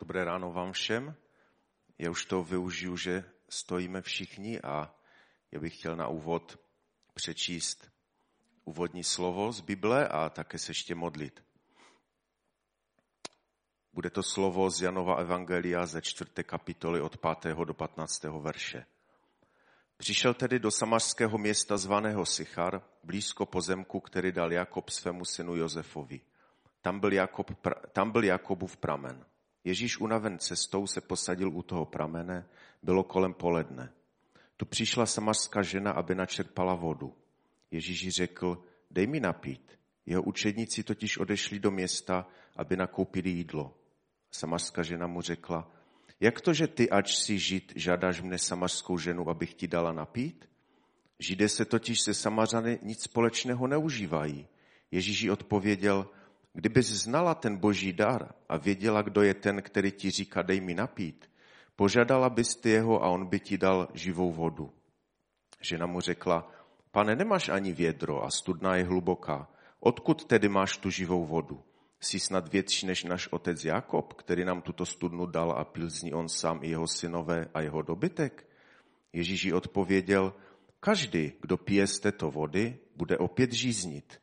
Dobré ráno vám všem. Já už to využiju, že stojíme všichni a já bych chtěl na úvod přečíst úvodní slovo z Bible a také se ještě modlit. Bude to slovo z Janova Evangelia ze čtvrté kapitoly od 5. do 15. verše. Přišel tedy do samařského města zvaného Sichar, blízko pozemku, který dal Jakob svému synu Josefovi. Tam byl, Jakob, tam byl Jakobův pramen. Ježíš unaven cestou se posadil u toho pramene, bylo kolem poledne. Tu přišla samařská žena, aby načerpala vodu. Ježíš řekl, dej mi napít. Jeho učedníci totiž odešli do města, aby nakoupili jídlo. Samařská žena mu řekla, jak to, že ty, ač si žid, žádáš mne samařskou ženu, abych ti dala napít? Židé se totiž se samařany nic společného neužívají. Ježíš odpověděl, kdybys znala ten boží dar a věděla, kdo je ten, který ti říká, dej mi napít, požádala bys ty jeho a on by ti dal živou vodu. Žena mu řekla, pane, nemáš ani vědro a studna je hluboká. Odkud tedy máš tu živou vodu? Jsi snad větší než náš otec Jakob, který nám tuto studnu dal a pil z ní on sám i jeho synové a jeho dobytek? Ježíš jí odpověděl, každý, kdo pije z této vody, bude opět žíznit.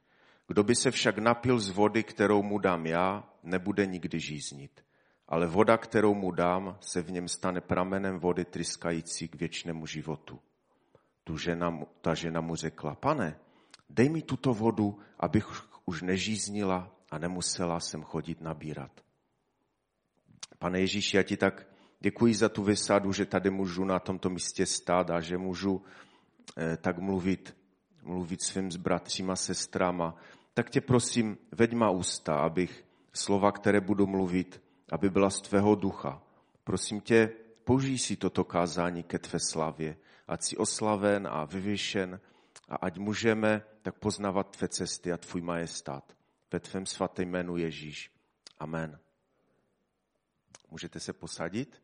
Kdo by se však napil z vody, kterou mu dám já, nebude nikdy žíznit. Ale voda, kterou mu dám, se v něm stane pramenem vody tryskající k věčnému životu. Tu žena, ta žena mu řekla, pane, dej mi tuto vodu, abych už nežíznila a nemusela jsem chodit nabírat. Pane Ježíši, já ti tak děkuji za tu vysadu, že tady můžu na tomto místě stát a že můžu eh, tak mluvit, mluvit svým s bratříma, sestrama. Tak tě prosím, veď má ústa, abych slova, které budu mluvit, aby byla z tvého ducha. Prosím tě, použij si toto kázání ke tvé slavě, ať si oslaven a vyvěšen a ať můžeme tak poznávat tvé cesty a tvůj majestát ve tvém svatém jménu Ježíš. Amen. Můžete se posadit?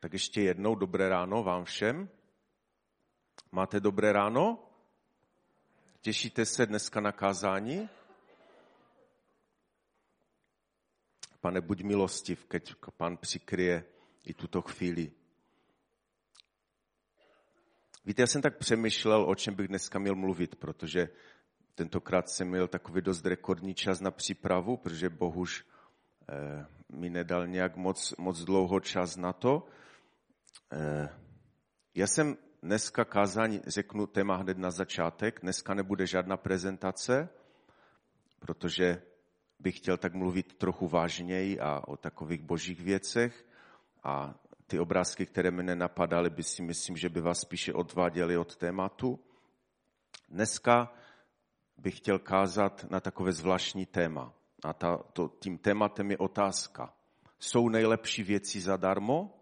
Tak ještě jednou dobré ráno vám všem. Máte dobré ráno? Těšíte se dneska na kázání? Pane, buď milostiv, keď pan přikryje i tuto chvíli. Víte, já jsem tak přemýšlel, o čem bych dneska měl mluvit, protože Tentokrát jsem měl takový dost rekordní čas na přípravu, protože Bohuž eh, mi nedal nějak moc, moc dlouho čas na to. Eh, já jsem dneska kázání, řeknu téma hned na začátek, dneska nebude žádná prezentace, protože bych chtěl tak mluvit trochu vážněji a o takových božích věcech a ty obrázky, které mě nenapadaly, by si myslím, že by vás spíše odváděly od tématu. Dneska bych chtěl kázat na takové zvláštní téma. A ta, to, tím tématem je otázka. Jsou nejlepší věci zadarmo?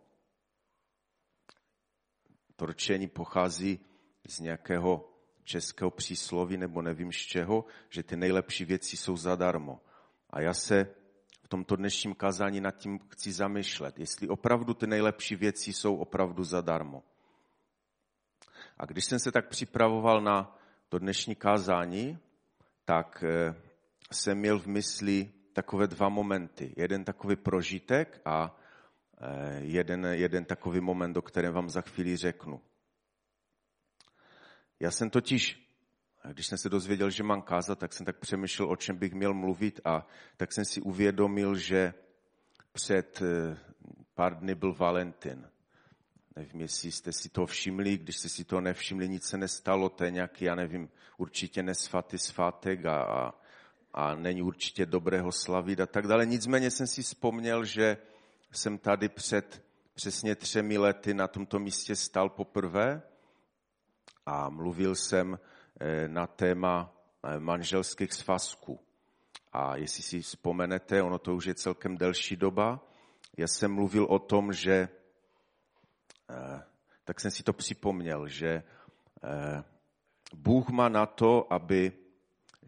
To rčení pochází z nějakého českého přísloví, nebo nevím z čeho, že ty nejlepší věci jsou zadarmo. A já se v tomto dnešním kázání nad tím chci zamýšlet, jestli opravdu ty nejlepší věci jsou opravdu zadarmo. A když jsem se tak připravoval na to dnešní kázání, tak eh, jsem měl v mysli takové dva momenty. Jeden takový prožitek a jeden, jeden takový moment, o kterém vám za chvíli řeknu. Já jsem totiž, když jsem se dozvěděl, že mám kázat, tak jsem tak přemýšlel, o čem bych měl mluvit a tak jsem si uvědomil, že před eh, pár dny byl Valentin. Nevím, jestli jste si to všimli, když jste si to nevšimli, nic se nestalo, to je nějaký, já nevím, určitě nesvatý svátek a, a, a není určitě dobrého slavit a tak dále. Nicméně jsem si vzpomněl, že jsem tady před přesně třemi lety na tomto místě stal poprvé a mluvil jsem eh, na téma eh, manželských svazků. A jestli si vzpomenete, ono to už je celkem delší doba, já jsem mluvil o tom, že Eh, tak jsem si to připomněl, že Bůh má na to, aby,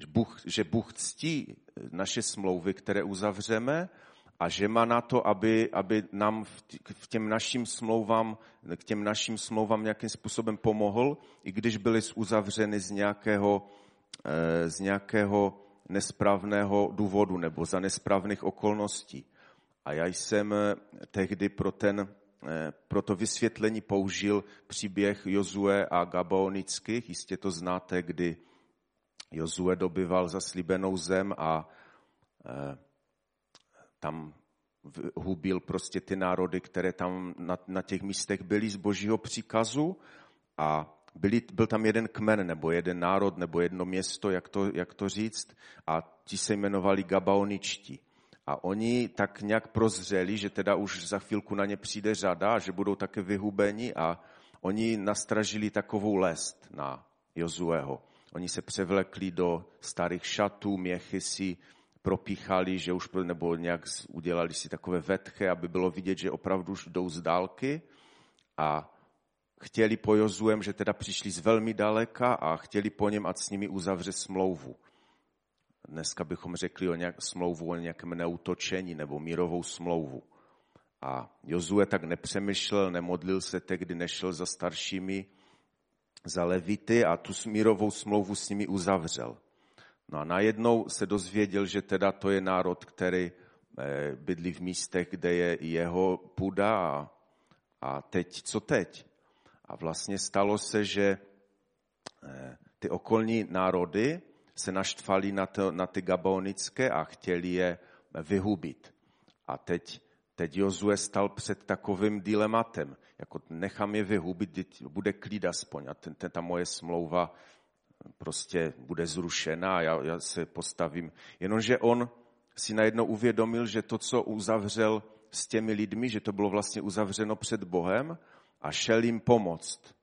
Bůh, že Bůh ctí naše smlouvy, které uzavřeme, a že má na to, aby, aby nám v těm našim smlouvám, k těm našim smlouvám nějakým způsobem pomohl, i když byly uzavřeny z nějakého, eh, z nějakého nesprávného důvodu nebo za nesprávných okolností. A já jsem eh, tehdy pro, ten, eh, pro to vysvětlení použil příběh Jozue a Gabaonických. Jistě to znáte, kdy Jozue dobyval zaslíbenou zem a tam hubil prostě ty národy, které tam na, na těch místech byly z božího příkazu a byli, byl tam jeden kmen, nebo jeden národ, nebo jedno město, jak to, jak to říct, a ti se jmenovali Gabaoničtí. A oni tak nějak prozřeli, že teda už za chvilku na ně přijde řada, že budou také vyhubeni a oni nastražili takovou lest na Jozueho. Oni se převlekli do starých šatů, měchy si propíchali, že už nebo nějak udělali si takové vetche, aby bylo vidět, že opravdu už jdou z dálky a chtěli po Jozuem, že teda přišli z velmi daleka a chtěli po něm, ať s nimi uzavře smlouvu. Dneska bychom řekli o nějak, smlouvu o nějakém neutočení nebo mírovou smlouvu. A Jozue tak nepřemýšlel, nemodlil se tehdy, nešel za staršími, za levity a tu mírovou smlouvu s nimi uzavřel. No a najednou se dozvěděl, že teda to je národ, který eh, bydlí v místech, kde je jeho půda a, teď, co teď? A vlastně stalo se, že eh, ty okolní národy se naštvali na, to, na ty gabaonické a chtěli je vyhubit. A teď, teď Jozue stal před takovým dilematem, jako nechám je vyhubit, bude klid aspoň a ten, ten, ta moje smlouva prostě bude zrušena já, já se postavím. Jenomže on si najednou uvědomil, že to, co uzavřel s těmi lidmi, že to bylo vlastně uzavřeno před Bohem a šel jim pomoct.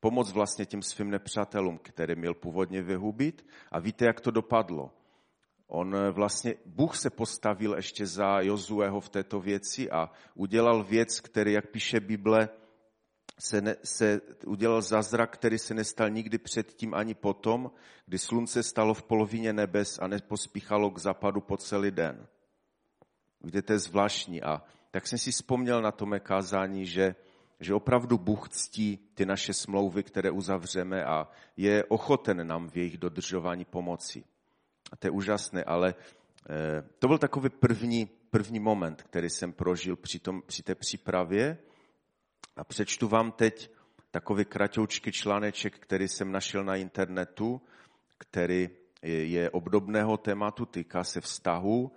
Pomoc vlastně těm svým nepřátelům, které měl původně vyhubit. A víte, jak to dopadlo? On vlastně, Bůh se postavil ještě za Jozueho v této věci a udělal věc, který, jak píše Bible, se, ne, se udělal zázrak, který se nestal nikdy předtím ani potom, kdy slunce stalo v polovině nebes a nepospíchalo k západu po celý den. Víte, to je zvláštní. A tak jsem si vzpomněl na tom kázání, že, že opravdu Bůh ctí ty naše smlouvy, které uzavřeme a je ochoten nám v jejich dodržování pomoci. A to je úžasné, ale eh, to byl takový první, první moment, který jsem prožil při, tom, při té přípravě, a přečtu vám teď takový kratoučký článeček, který jsem našel na internetu, který je obdobného tématu, týká se vztahu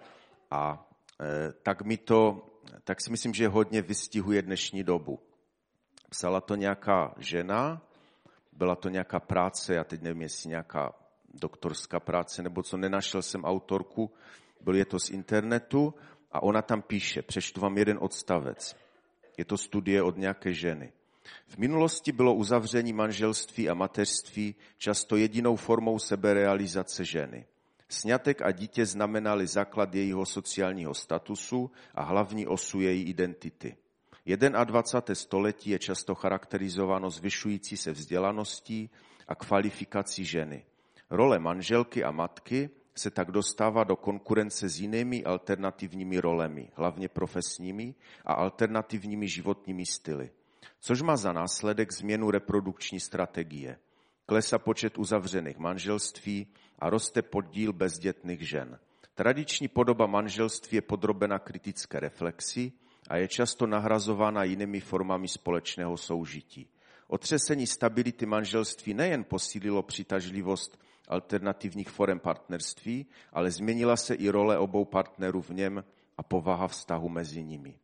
a e, tak mi to, tak si myslím, že hodně vystihuje dnešní dobu. Psala to nějaká žena, byla to nějaká práce, já teď nevím, jestli nějaká doktorská práce, nebo co, nenašel jsem autorku, byl je to z internetu a ona tam píše, přečtu vám jeden odstavec. Je to studie od nějaké ženy. V minulosti bylo uzavření manželství a mateřství často jedinou formou seberealizace ženy. Sňatek a dítě znamenali základ jejího sociálního statusu a hlavní osu její identity. 21. století je často charakterizováno zvyšující se vzdělaností a kvalifikací ženy. Role manželky a matky se tak dostává do konkurence s jinými alternativními rolemi, hlavně profesními a alternativními životními styly, což má za následek změnu reprodukční strategie. Klesá počet uzavřených manželství a roste podíl bezdětných žen. Tradiční podoba manželství je podrobena kritické reflexi a je často nahrazována jinými formami společného soužití. Otřesení stability manželství nejen posílilo přitažlivost alternativních forem partnerství, ale změnila se i role obou partnerů v něm a povaha vztahu mezi nimi.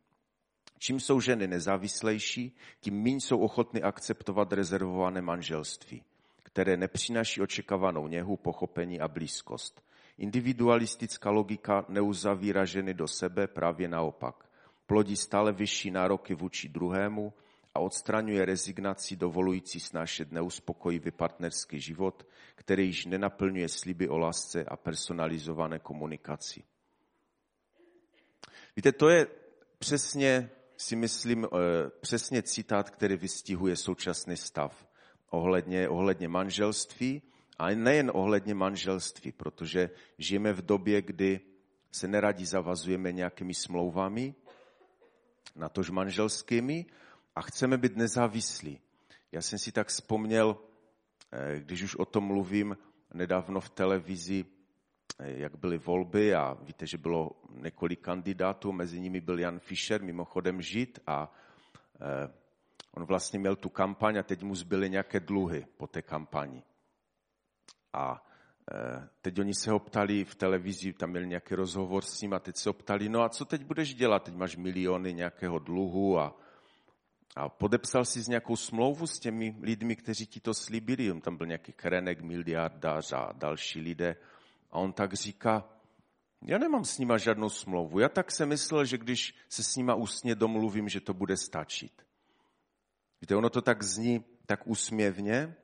Čím jsou ženy nezávislejší, tím méně jsou ochotny akceptovat rezervované manželství, které nepřináší očekávanou něhu, pochopení a blízkost. Individualistická logika neuzavírá ženy do sebe, právě naopak. Plodí stále vyšší nároky vůči druhému a odstraňuje rezignaci dovolující snášet neuspokojivý partnerský život, který již nenaplňuje sliby o lásce a personalizované komunikaci. Víte, to je přesně, si myslím, eh, přesně citát, který vystihuje současný stav ohledně, ohledně manželství, a nejen ohledně manželství, protože žijeme v době, kdy se neradi zavazujeme nějakými smlouvami, natož manželskými, a chceme být nezávislí. Já jsem si tak vzpomněl, eh, když už o tom mluvím, nedávno v televizi jak byly volby a víte, že bylo několik kandidátů, mezi nimi byl Jan Fischer, mimochodem žid a on vlastně měl tu kampaň a teď mu zbyly nějaké dluhy po té kampani. A teď oni se ho ptali v televizi, tam měl nějaký rozhovor s ním a teď se ho ptali, no a co teď budeš dělat? Teď máš miliony nějakého dluhu a, a podepsal si z nějakou smlouvu s těmi lidmi, kteří ti to slíbili. On tam byl nějaký krenek, miliardář a další lidé. A on tak říká, já nemám s nima žádnou smlouvu. Já tak se myslel, že když se s nima ústně domluvím, že to bude stačit. Víte, ono to tak zní tak úsměvně,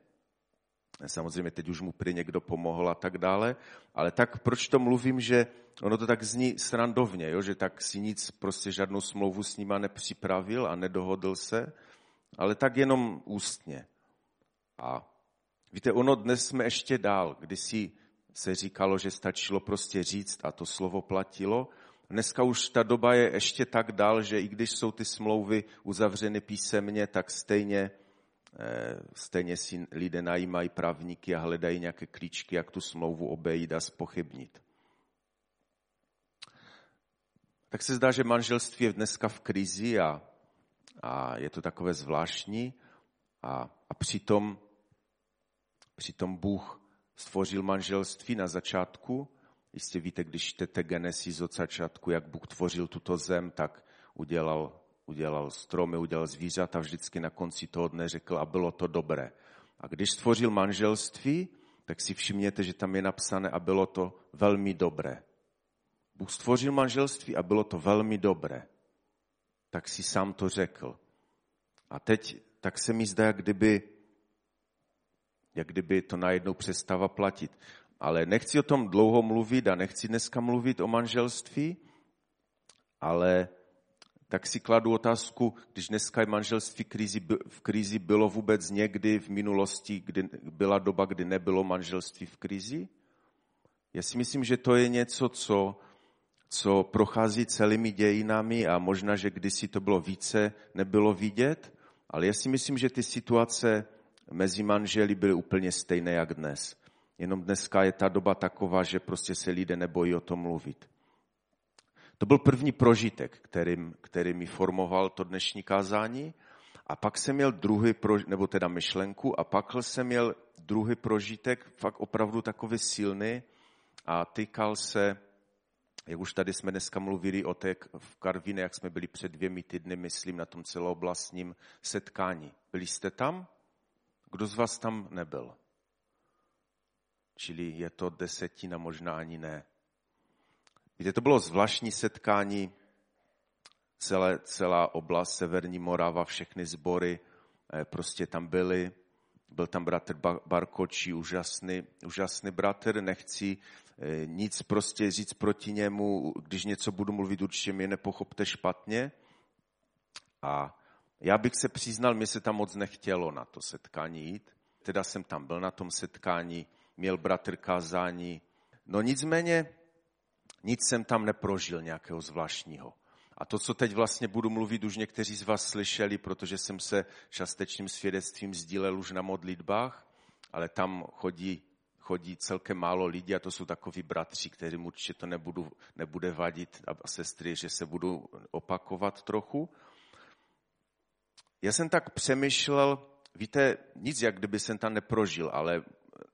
samozřejmě teď už mu prý někdo pomohl a tak dále, ale tak proč to mluvím, že ono to tak zní srandovně, jo? že tak si nic, prostě žádnou smlouvu s nima nepřipravil a nedohodl se, ale tak jenom ústně. A víte, ono dnes jsme ještě dál, když si se říkalo, že stačilo prostě říct a to slovo platilo. Dneska už ta doba je ještě tak dál, že i když jsou ty smlouvy uzavřeny písemně, tak stejně, stejně si lidé najímají právníky a hledají nějaké klíčky, jak tu smlouvu obejít a spochybnit. Tak se zdá, že manželství je dneska v krizi a, a je to takové zvláštní a, a přitom, přitom Bůh stvořil manželství na začátku. Jistě víte, když čtete Genesis od začátku, jak Bůh tvořil tuto zem, tak udělal, udělal stromy, udělal zvířata, vždycky na konci toho dne řekl a bylo to dobré. A když stvořil manželství, tak si všimněte, že tam je napsané a bylo to velmi dobré. Bůh stvořil manželství a bylo to velmi dobré. Tak si sám to řekl. A teď tak se mi zdá, jak kdyby jak kdyby to najednou přestává platit. Ale nechci o tom dlouho mluvit a nechci dneska mluvit o manželství, ale tak si kladu otázku, když dneska je manželství krizi, v krizi, bylo vůbec někdy v minulosti, kdy byla doba, kdy nebylo manželství v krizi? Já si myslím, že to je něco, co, co prochází celými dějinami a možná, že kdysi to bylo více, nebylo vidět, ale já si myslím, že ty situace mezi manželi byly úplně stejné jak dnes. Jenom dneska je ta doba taková, že prostě se lidé nebojí o tom mluvit. To byl první prožitek, který, který mi formoval to dnešní kázání. A pak jsem měl druhý, nebo teda myšlenku, a pak jsem měl druhý prožitek, fakt opravdu takový silný a týkal se, jak už tady jsme dneska mluvili o té v Karvine, jak jsme byli před dvěmi týdny, myslím, na tom celooblastním setkání. Byli jste tam? Kdo z vás tam nebyl? Čili je to desetina, možná ani ne. Víte, to bylo zvláštní setkání, celé, celá oblast Severní Morava, všechny sbory eh, prostě tam byly. Byl tam bratr Barkočí, úžasný, úžasný bratr, nechci eh, nic prostě říct proti němu, když něco budu mluvit, určitě mě nepochopte špatně. A já bych se přiznal, mě se tam moc nechtělo na to setkání jít. Teda jsem tam byl na tom setkání, měl bratr kázání. No nicméně nic jsem tam neprožil nějakého zvláštního. A to, co teď vlastně budu mluvit, už někteří z vás slyšeli, protože jsem se častečným svědectvím sdílel už na modlitbách, ale tam chodí, chodí celkem málo lidí a to jsou takoví bratři, kterým určitě to nebudu, nebude vadit a sestry, že se budu opakovat trochu. Já jsem tak přemýšlel, víte, nic jak kdyby jsem tam neprožil, ale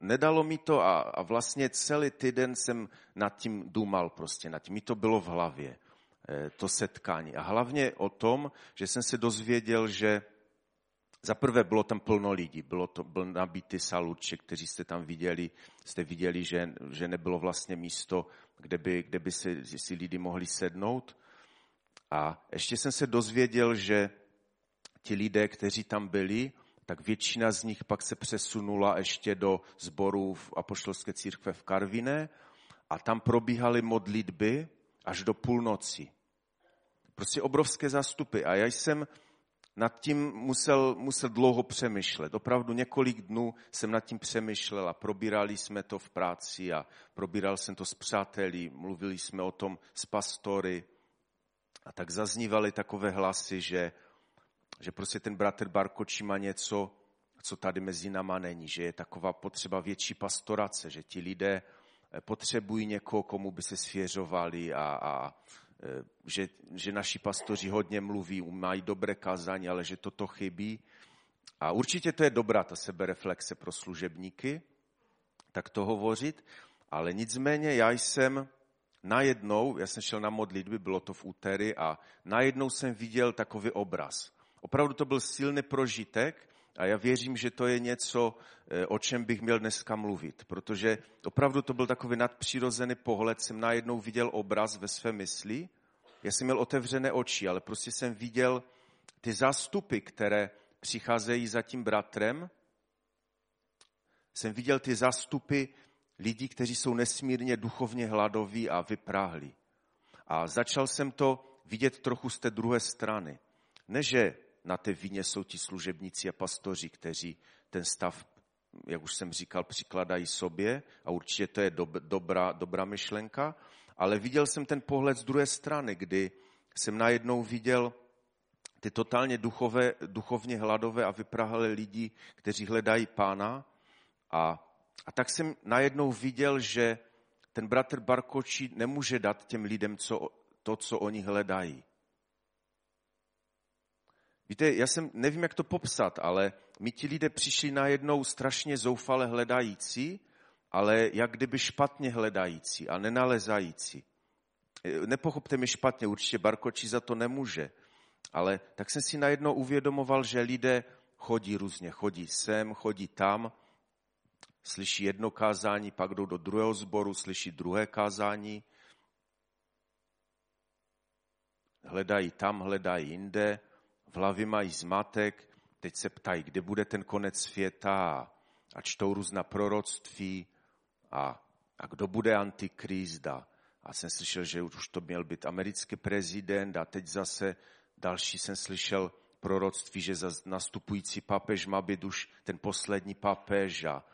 nedalo mi to a, a vlastně celý týden jsem nad tím důmal prostě, nad tím mi to bylo v hlavě, eh, to setkání. A hlavně o tom, že jsem se dozvěděl, že za prvé bylo tam plno lidí, bylo to, byl nabitý salutček, kteří jste tam viděli, jste viděli, že, že nebylo vlastně místo, kde by, kde by se, si lidi mohli sednout. A ještě jsem se dozvěděl, že ti lidé, kteří tam byli, tak většina z nich pak se přesunula ještě do sborů v apoštolské církve v Karvine a tam probíhaly modlitby až do půlnoci. Prostě obrovské zástupy. A já jsem nad tím musel, musel dlouho přemýšlet. Opravdu několik dnů jsem nad tím přemýšlel a probírali jsme to v práci a probíral jsem to s přáteli, mluvili jsme o tom s pastory. A tak zaznívaly takové hlasy, že že prostě ten bratr Barkoči má něco, co tady mezi náma není, že je taková potřeba větší pastorace, že ti lidé potřebují někoho, komu by se svěřovali a, a že, že naši pastoři hodně mluví, mají dobré kazání, ale že toto chybí. A určitě to je dobrá ta sebereflexe pro služebníky, tak to hovořit, ale nicméně já jsem najednou, já jsem šel na modlitby, bylo to v úterý a najednou jsem viděl takový obraz. Opravdu to byl silný prožitek a já věřím, že to je něco, eh, o čem bych měl dneska mluvit, protože opravdu to byl takový nadpřirozený pohled, jsem najednou viděl obraz ve své mysli, já jsem měl otevřené oči, ale prostě jsem viděl ty zástupy, které přicházejí za tím bratrem, jsem viděl ty zástupy lidí, kteří jsou nesmírně duchovně hladoví a vypráhlí. A začal jsem to vidět trochu z té druhé strany. Ne, že na té vině jsou ti služebníci a pastoři, kteří ten stav, jak už jsem říkal, přikladají sobě a určitě to je dob, dobrá, dobrá myšlenka, ale viděl jsem ten pohled z druhé strany, kdy jsem najednou viděl ty totálně duchové, duchovně hladové a vyprahlé lidi, kteří hledají pána a a tak jsem najednou viděl, že ten bratr Barkočí nemůže dát těm lidem co, to, co oni hledají. Víte, já jsem, nevím, jak to popsat, ale mi ti lidé přišli najednou strašně zoufale hledající, ale jak kdyby špatně hledající a nenalezající. Nepochopte mi špatně, určitě Barkočí za to nemůže, ale tak jsem si najednou uvědomoval, že lidé chodí různě, chodí sem, chodí tam, slyší jedno kázání, pak jdou do druhého sboru, slyší druhé kázání, hledají tam, hledají jinde, v hlavě mají zmatek, teď se ptají, kde bude ten konec světa a čtou různá proroctví a, a kdo bude antikrist a, a jsem slyšel, že už to měl být americký prezident a teď zase další jsem slyšel proroctví, že za nastupující papež má být už ten poslední papež a,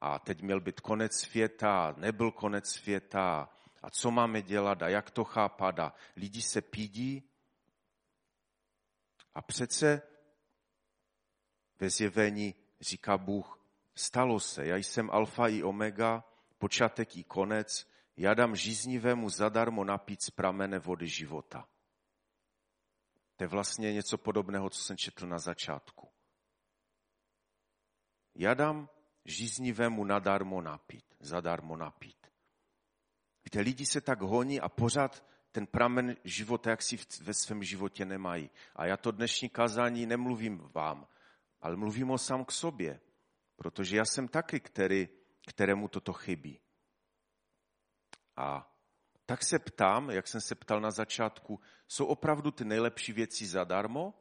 a teď měl být konec světa, nebyl konec světa. A co máme dělat a jak to chápat? A lidi se pídí. A přece ve zjevení říká Bůh, stalo se, já jsem alfa i omega, počátek i konec, já dám žíznivému zadarmo napít z pramene vody života. To je vlastně něco podobného, co jsem četl na začátku. Já dám žíznivému nadarmo napít, zadarmo napít. Víte, lidi se tak honí a pořád ten pramen života, jak si ve svém životě nemají. A já to dnešní kazání nemluvím vám, ale mluvím o sám k sobě, protože já jsem taky, který, kterému toto chybí. A tak se ptám, jak jsem se ptal na začátku, jsou opravdu ty nejlepší věci zadarmo?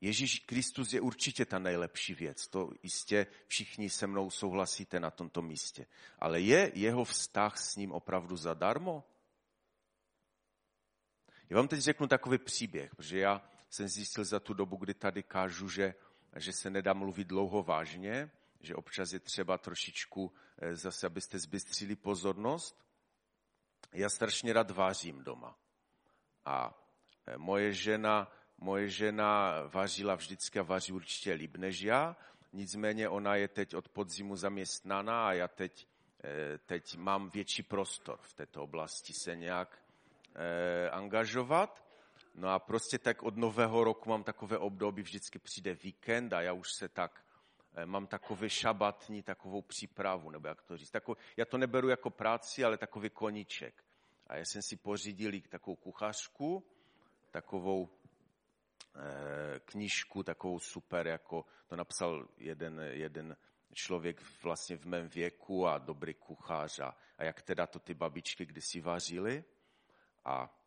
Ježíš Kristus je určitě ta nejlepší věc, to jistě všichni se mnou souhlasíte na tomto místě. Ale je jeho vztah s ním opravdu zadarmo? Já vám teď řeknu takový příběh, protože já jsem zjistil za tu dobu, kdy tady kážu, že, že se nedá mluvit dlouho vážně, že občas je třeba trošičku eh, zase, abyste zbystřili pozornost. Já strašně rád vářím doma. A eh, moje žena Moje žena vařila vždycky a vaří určitě líp než já, nicméně ona je teď od podzimu zaměstnaná a já teď, eh, teď mám větší prostor v této oblasti se nějak eh, angažovat. No a prostě tak od nového roku mám takové období, vždycky přijde víkend a já už se tak, eh, mám takový šabatní, takovou přípravu, nebo jak to říct. Takový, já to neberu jako práci, ale takový koníček. A já jsem si pořídil takovou kuchařku, takovou Eh, knížku takovou super, jako to napsal jeden, jeden člověk vlastně v mém věku a dobrý kuchař a, a jak teda to ty babičky kdysi vařily. A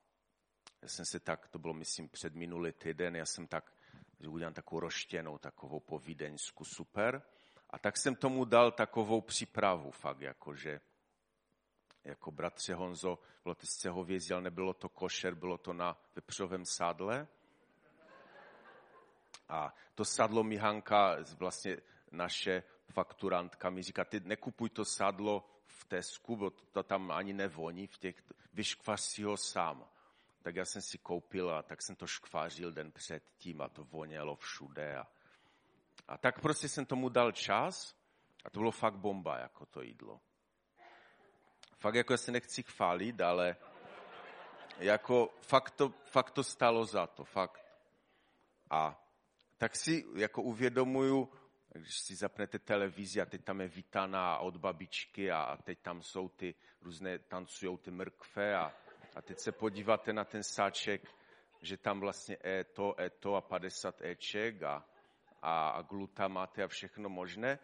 já jsem se tak, to bylo myslím před minulý týden, já jsem tak, že udělám takovou roštěnou, takovou povídeňsku super. A tak jsem tomu dal takovou přípravu fakt, jakože jako bratře Honzo, bylo to z hovězí, nebylo to košer, bylo to na vepřovém sádle. A to sadlo mi Hanka, vlastně naše fakturantka mi říká, ty nekupuj to sadlo v Tesku, bo to tam ani nevoní, v těch, vyškvař si ho sám. Tak já jsem si koupil a tak jsem to škvářil den předtím a to vonělo všude. A, a tak prostě jsem tomu dal čas a to bylo fakt bomba, jako to jídlo. Fakt jako já se nechci chválit, ale jako fakt to, fakt to stalo za to, fakt. A tak si jako uvědomuju, když si zapnete televizi a teď tam je vítaná od babičky a, a teď tam jsou ty různé, tancují ty mrkve a, a teď se podíváte na ten sáček, že tam vlastně je to, je to a 50 eček a, a, a glutamaty a všechno možné.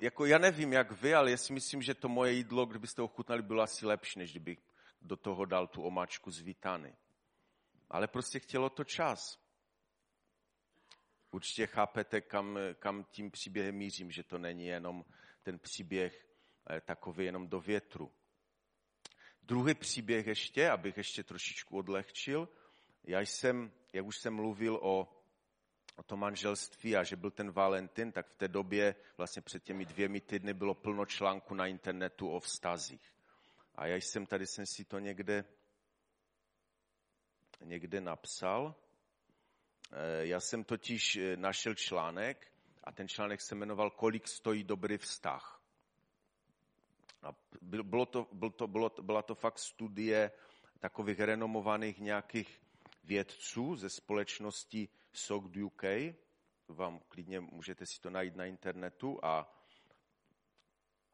Jako já nevím, jak vy, ale já si myslím, že to moje jídlo, kdybyste ochutnali, bylo asi lepší, než kdybych do toho dal tu omáčku z vítany. Ale prostě chtělo to čas. Určitě chápete, kam, kam tím příběhem mířím, že to není jenom ten příběh eh, takový jenom do větru. Druhý příběh ještě, abych ještě trošičku odlehčil. Já jsem, jak už jsem mluvil o, o tom manželství a že byl ten Valentin, tak v té době, vlastně před těmi dvěmi týdny, bylo plno článků na internetu o vztazích. A já jsem tady jsem si to někde, někde napsal. Eh, já jsem totiž eh, našel článek a ten článek se jmenoval Kolik stojí dobrý vztah. A bylo to, bylo to, bylo byla to fakt studie takových renomovaných nějakých vědců ze společnosti SOC UK. Vám klidně můžete si to najít na internetu a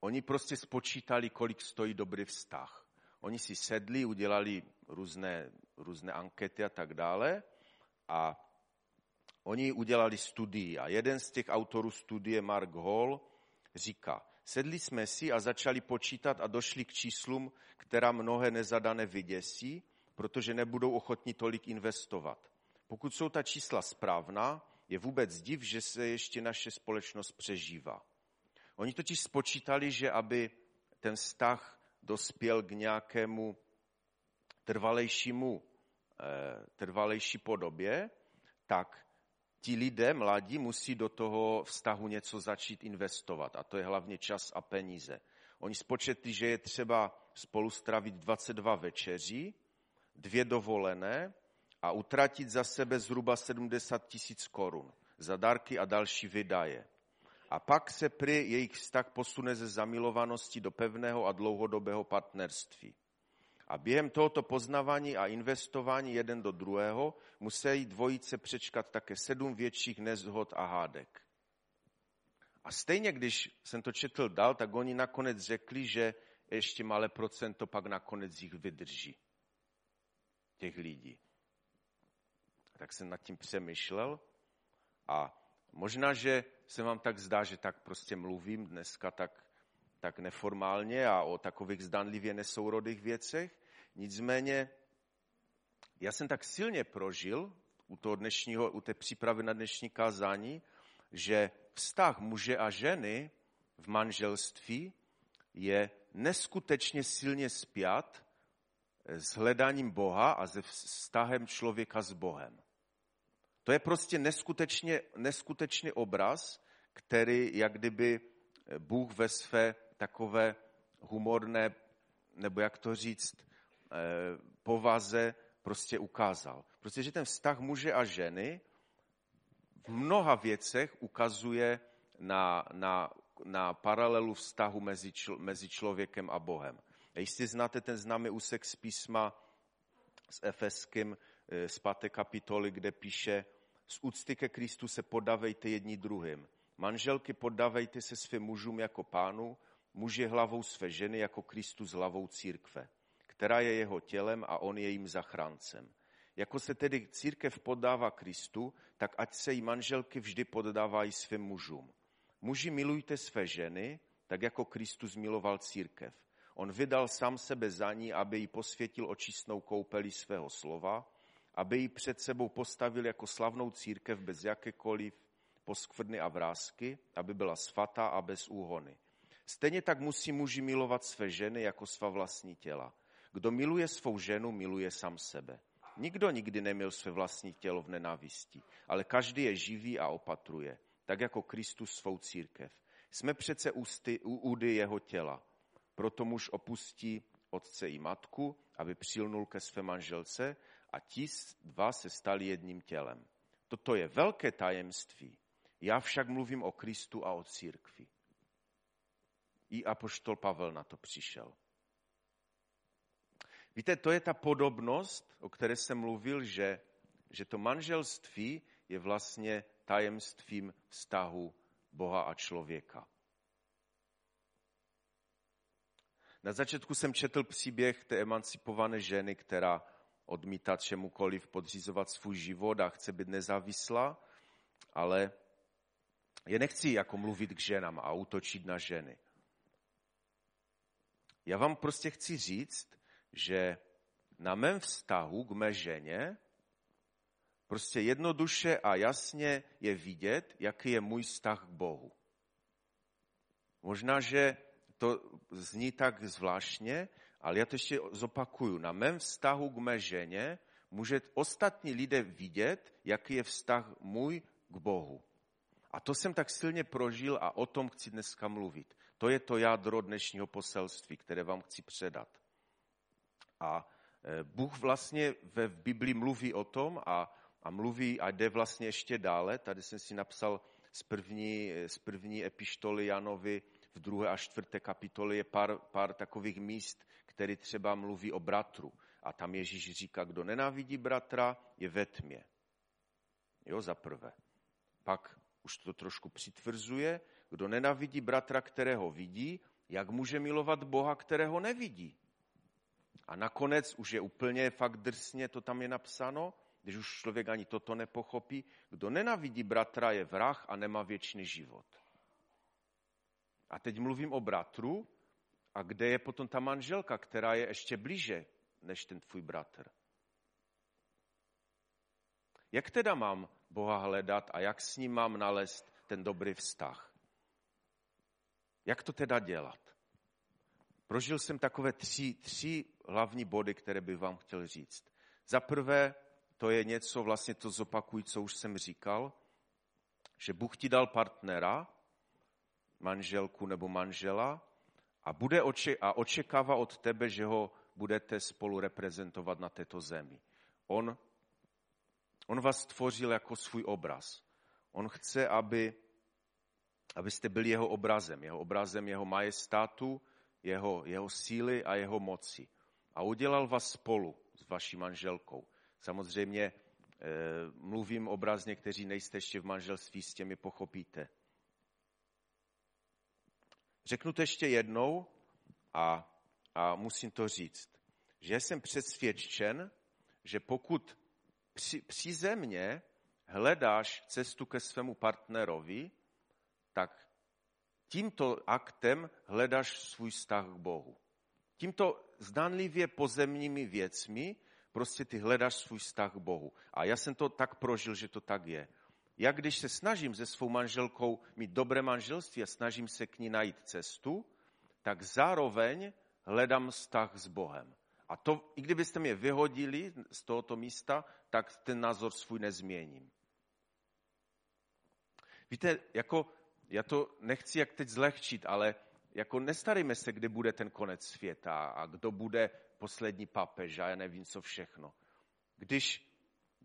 oni prostě spočítali, kolik stojí dobrý vztah. Oni si sedli, udělali různé, různé ankety a tak dále a Oni udělali studii a jeden z těch autorů studie, Mark Hall, říká, sedli jsme si a začali počítat a došli k číslům, která mnohé nezadané vyděsí, protože nebudou ochotni tolik investovat. Pokud jsou ta čísla správná, je vůbec div, že se ještě naše společnost přežívá. Oni totiž spočítali, že aby ten vztah dospěl k nějakému trvalejšímu, eh, trvalejší podobě, tak ti lidé mladí musí do toho vztahu něco začít investovat a to je hlavně čas a peníze. Oni spočetli, že je třeba spolu stravit 22 večeří, dvě dovolené a utratit za sebe zhruba 70 tisíc korun za dárky a další vydaje. A pak se při jejich vztah posune ze zamilovanosti do pevného a dlouhodobého partnerství. A během tohoto poznávání a investování jeden do druhého musí dvojice přečkat také sedm větších nezhod a hádek. A stejně, když jsem to četl dál, tak oni nakonec řekli, že ještě malé procento pak nakonec jich vydrží. Těch lidí. Tak jsem nad tím přemýšlel a možná, že se vám tak zdá, že tak prostě mluvím dneska tak tak neformálně a o takových zdanlivě nesourodých věcech. Nicméně já jsem tak silně prožil u, toho dnešního, u té přípravy na dnešní kázání, že vztah muže a ženy v manželství je neskutečně silně spjat s hledáním Boha a se vztahem člověka s Bohem. To je prostě neskutečně, neskutečný obraz, který jak kdyby Bůh ve své takové humorné, nebo jak to říct, eh, povaze prostě ukázal. Prostě, že ten vztah muže a ženy v mnoha věcech ukazuje na, na, na paralelu vztahu mezi, čl, mezi člověkem a Bohem. A jistě znáte ten známý úsek z písma s Efeským eh, z páté kapitoly, kde píše z úcty ke Kristu se podavejte jedni druhým. Manželky podavejte se svým mužům jako pánu, Muž je hlavou své ženy jako Kristus hlavou církve, která je jeho tělem a on je jím zachráncem. Jako se tedy církev poddává Kristu, tak ať se jí manželky vždy poddávají svým mužům. Muži milujte své ženy, tak jako Kristus miloval církev. On vydal sám sebe za ní, aby ji posvětil očistnou koupeli svého slova, aby ji před sebou postavil jako slavnou církev bez jakékoliv poskvrny a vrázky, aby byla svatá a bez úhony. Stejně tak musí muži milovat své ženy jako svá vlastní těla. Kdo miluje svou ženu, miluje sám sebe. Nikdo nikdy nemil své vlastní tělo v nenávisti, ale každý je živý a opatruje, tak jako Kristus svou církev. Jsme přece ústy, údy jeho těla. Proto muž opustí otce i matku, aby přilnul ke své manželce a ti dva se stali jedním tělem. Toto je velké tajemství. Já však mluvím o Kristu a o církvi. I apoštol Pavel na to přišel. Víte, to je ta podobnost, o které jsem mluvil, že, že to manželství je vlastně tajemstvím vztahu Boha a člověka. Na začátku jsem četl příběh té emancipované ženy, která odmítá čemukoliv podřizovat svůj život a chce být nezávislá, ale je nechci jako mluvit k ženám a útočit na ženy. Já vám prostě chci říct, že na mém vztahu k mé ženě prostě jednoduše a jasně je vidět, jaký je můj vztah k Bohu. Možná, že to zní tak zvláštně, ale já to ještě zopakuju. Na mém vztahu k mé ženě může ostatní lidé vidět, jaký je vztah můj k Bohu. A to jsem tak silně prožil a o tom chci dneska mluvit. To je to jádro dnešního poselství, které vám chci předat. A e, Bůh vlastně ve Biblii mluví o tom a, a mluví a jde vlastně ještě dále. Tady jsem si napsal z první, z první epištoly Janovi v druhé a čtvrté kapitole je pár, pár takových míst, které třeba mluví o bratru. A tam Ježíš říká, kdo nenávidí bratra, je ve tmě. Jo, za prvé. Pak už to trošku přitvrzuje, kdo nenávidí bratra, kterého vidí, jak může milovat Boha, kterého nevidí. A nakonec už je úplně fakt drsně, to tam je napsáno, když už člověk ani toto nepochopí, kdo nenavidí bratra je vrah a nemá věčný život. A teď mluvím o bratru, a kde je potom ta manželka, která je ještě blíže než ten tvůj bratr. Jak teda mám Boha hledat a jak s ním mám nalézt ten dobrý vztah? Jak to teda dělat? Prožil jsem takové tři, tři hlavní body, které bych vám chtěl říct. Za prvé, to je něco, vlastně to zopakuj, co už jsem říkal, že Bůh ti dal partnera, manželku nebo manžela a, bude oče- a očekává od tebe, že ho budete spolu reprezentovat na této zemi. On, on vás stvořil jako svůj obraz. On chce, aby, abyste byli jeho obrazem, jeho obrazem jeho majestátu, jeho, jeho síly a jeho moci. A udělal vás spolu s vaší manželkou. Samozřejmě e, mluvím obrazně, kteří nejste ještě v manželství, s těmi pochopíte. Řeknu to ještě jednou a, a musím to říct, že jsem přesvědčen, že pokud při, přízemně hledáš cestu ke svému partnerovi, tak tímto aktem hledáš svůj vztah k Bohu. Tímto zdánlivě pozemními věcmi prostě ty hledáš svůj vztah k Bohu. A já jsem to tak prožil, že to tak je. Já když se snažím se svou manželkou mít dobré manželství a snažím se k ní najít cestu, tak zároveň hledám vztah s Bohem. A to, i kdybyste mě vyhodili z tohoto místa, tak ten názor svůj nezměním. Víte, jako, já to nechci jak teď zlehčit, ale jako nestaríme se, kdy bude ten konec světa a kdo bude poslední papež a já nevím co všechno. Když